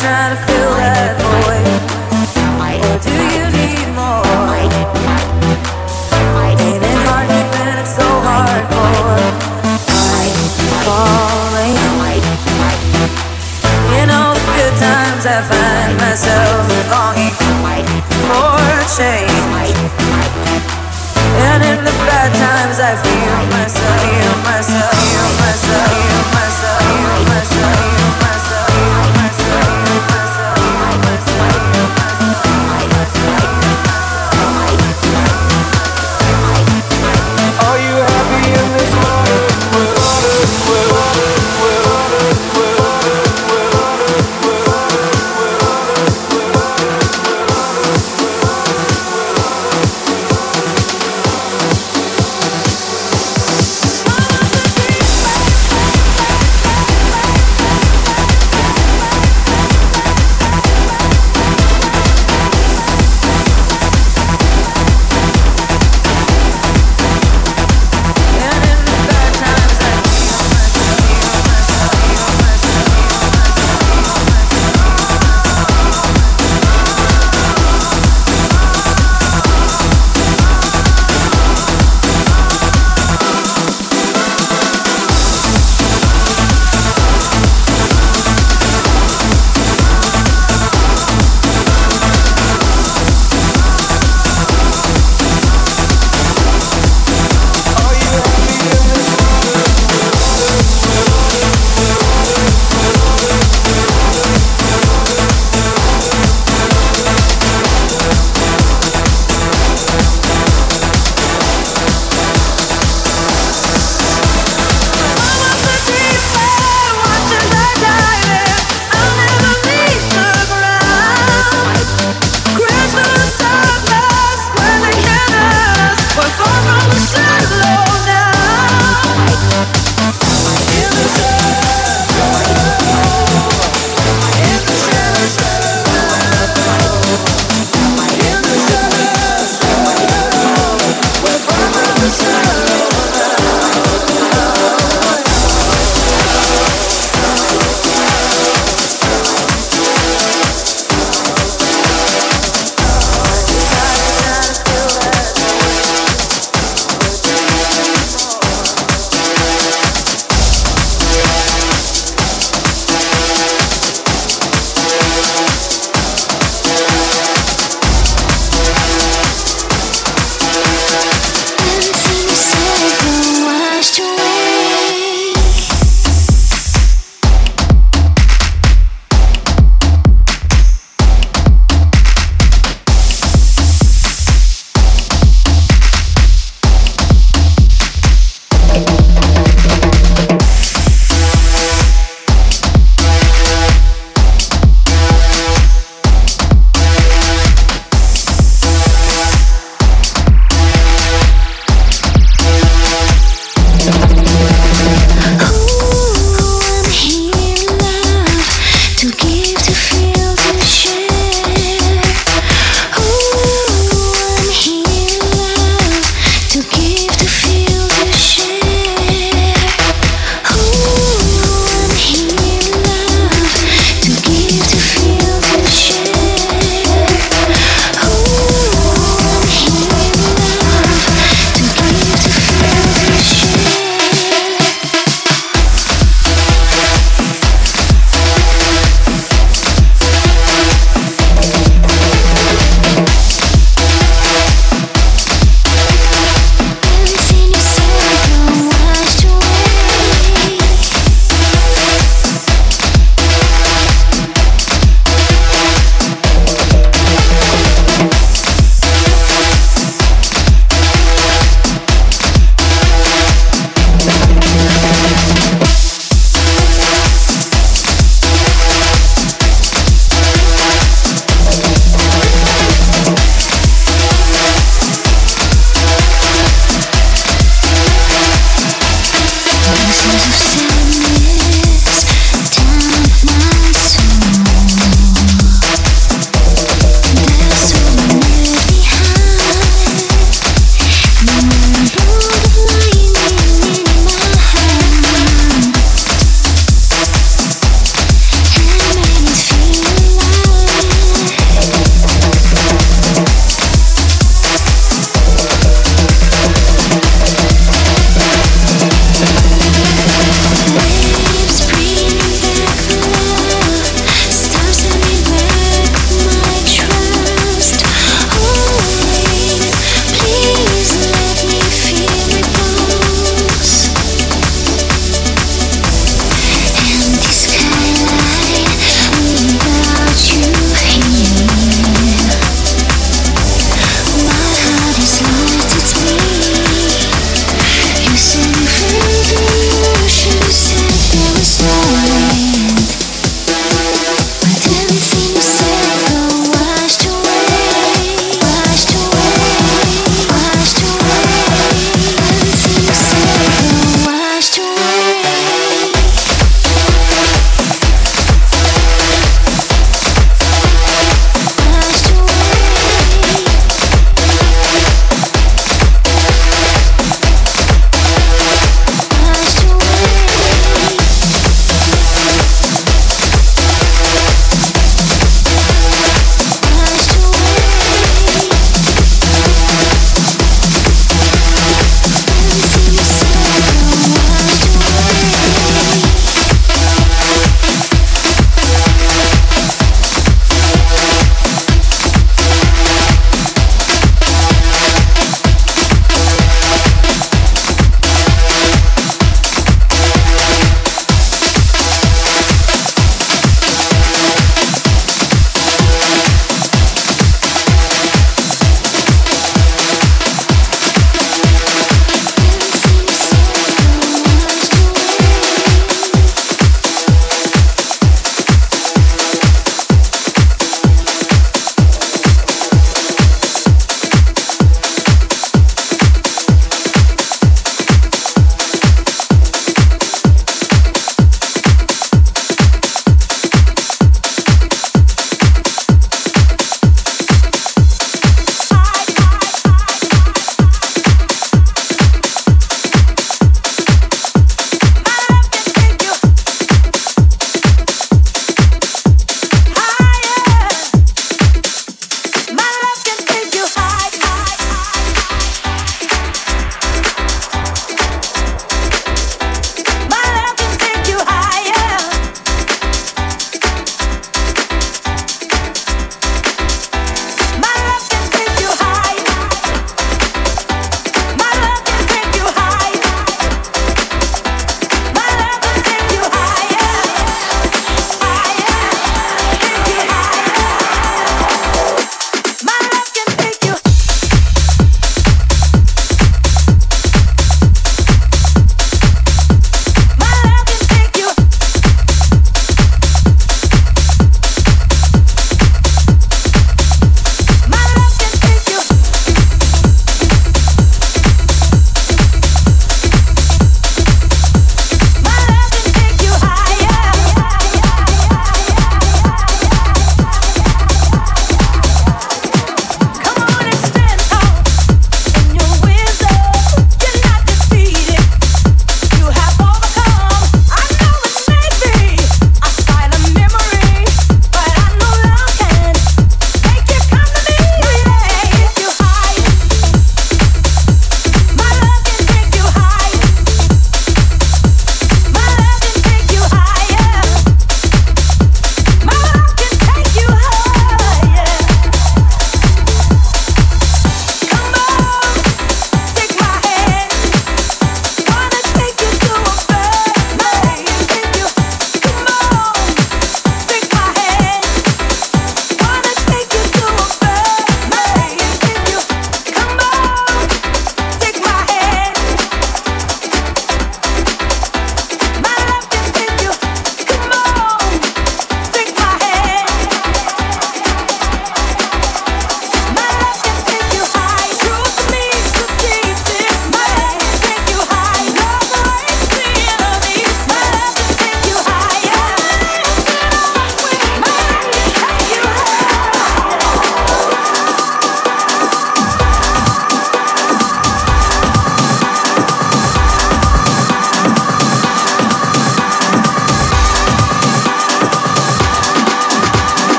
trying to fill that void. Do you need more? Ain't it hard keeping it so hardcore? I'm falling. In all the good times, I find myself longing for change. And in the bad times, I feel myself.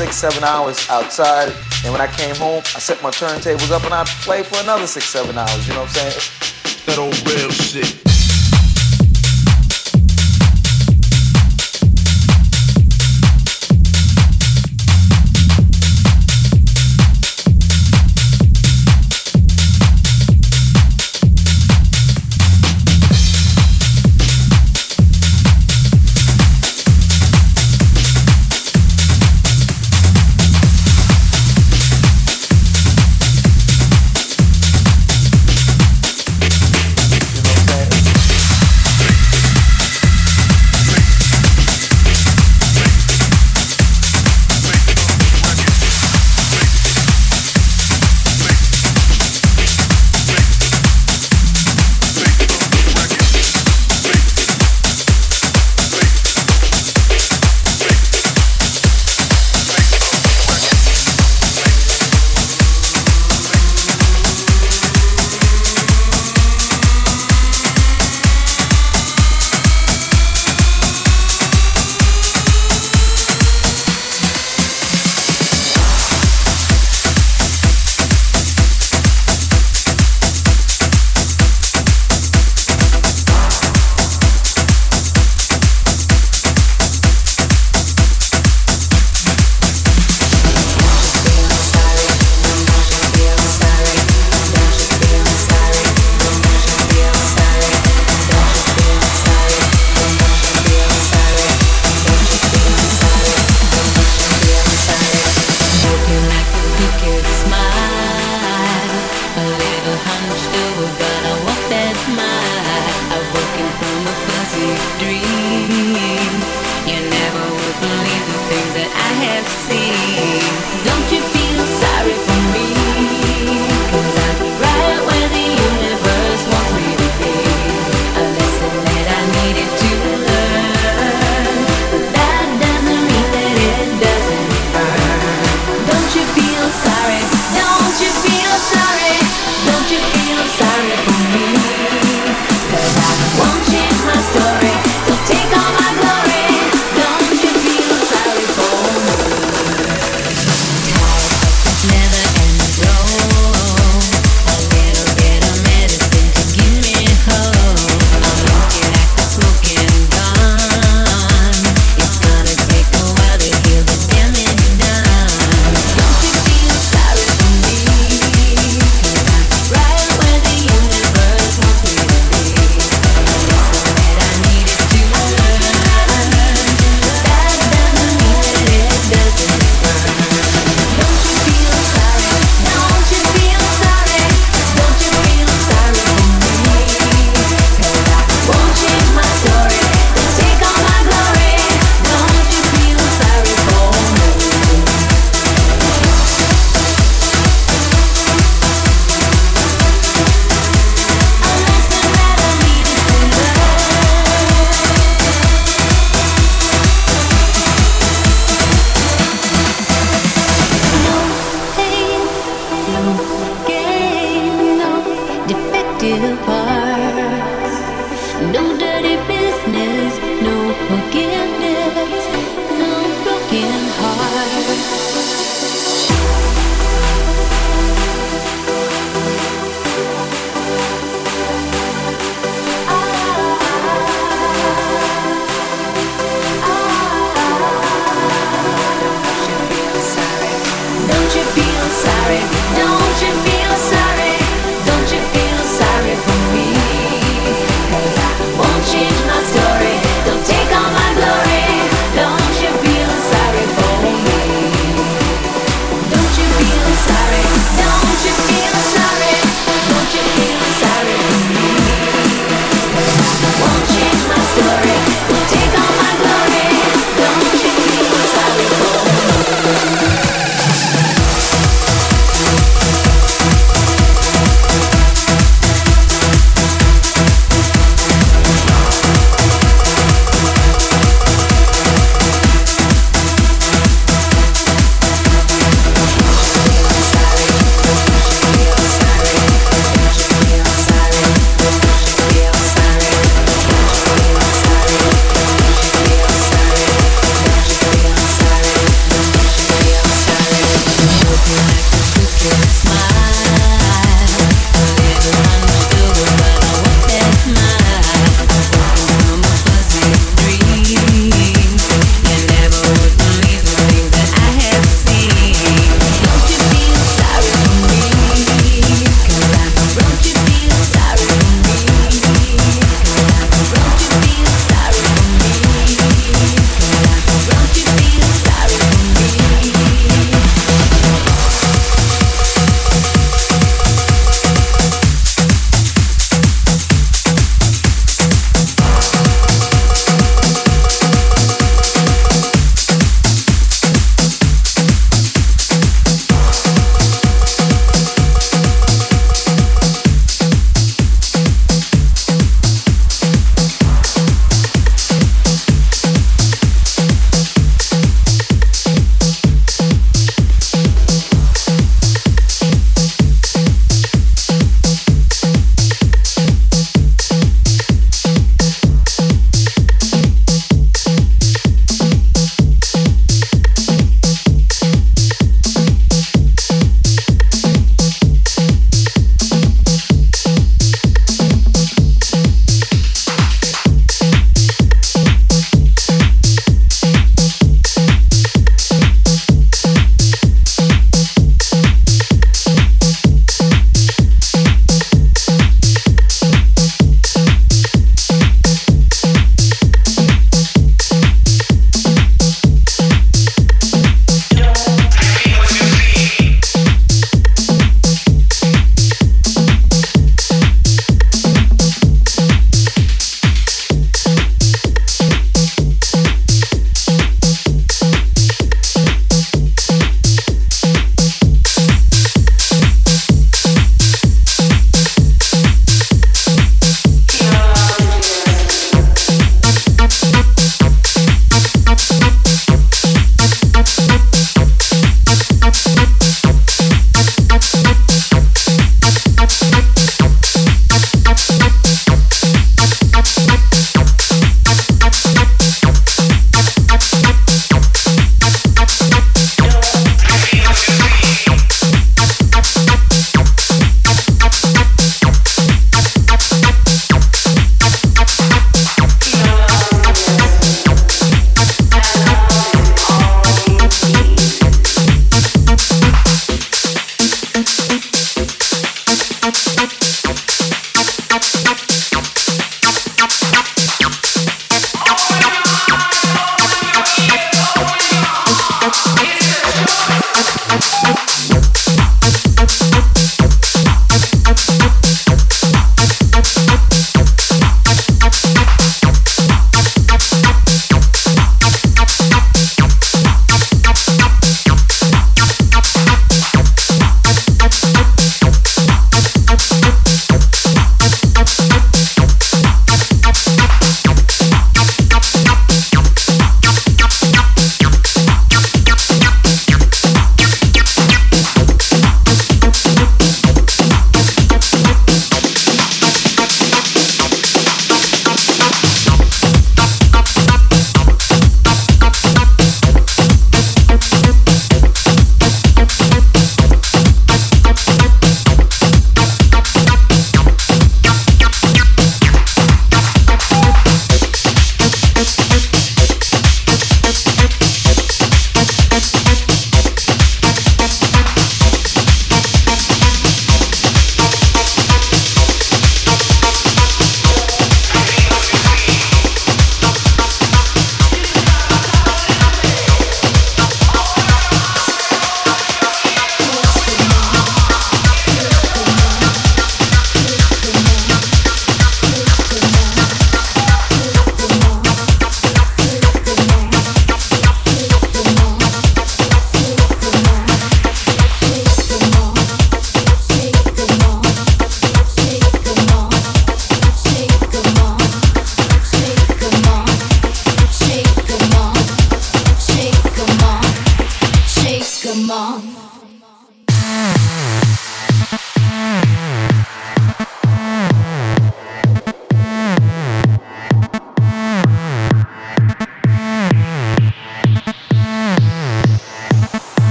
Six, seven hours outside, and when I came home, I set my turntables up and I played for another six, seven hours. You know what I'm saying?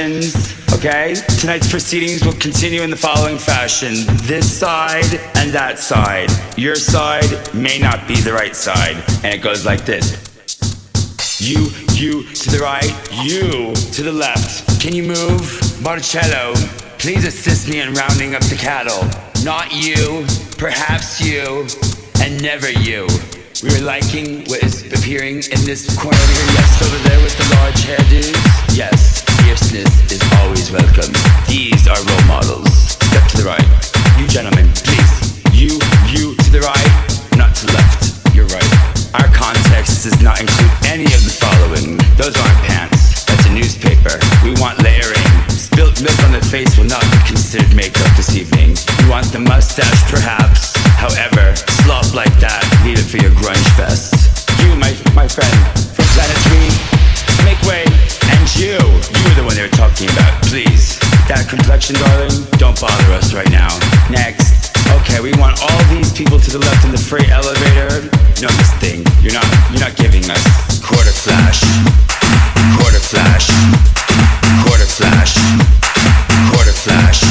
Engines, okay? Tonight's proceedings will continue in the following fashion this side and that side. Your side may not be the right side, and it goes like this You, you to the right, you to the left. Can you move? Marcello, please assist me in rounding up the cattle. Not you, perhaps you, and never you. We are liking what is appearing in this corner over here. Yes, over there with the large hairdos. Yes, fierceness is always welcome. These are role models. Step to the right. You gentlemen, please. You, you to the right, not to the left. You're right. Our context does not include any of the following. Those aren't complexion, darling, don't bother us right now. Next. Okay, we want all these people to the left in the freight elevator. No, this thing, you're not, you're not giving us quarter flash, quarter flash, quarter flash, quarter flash,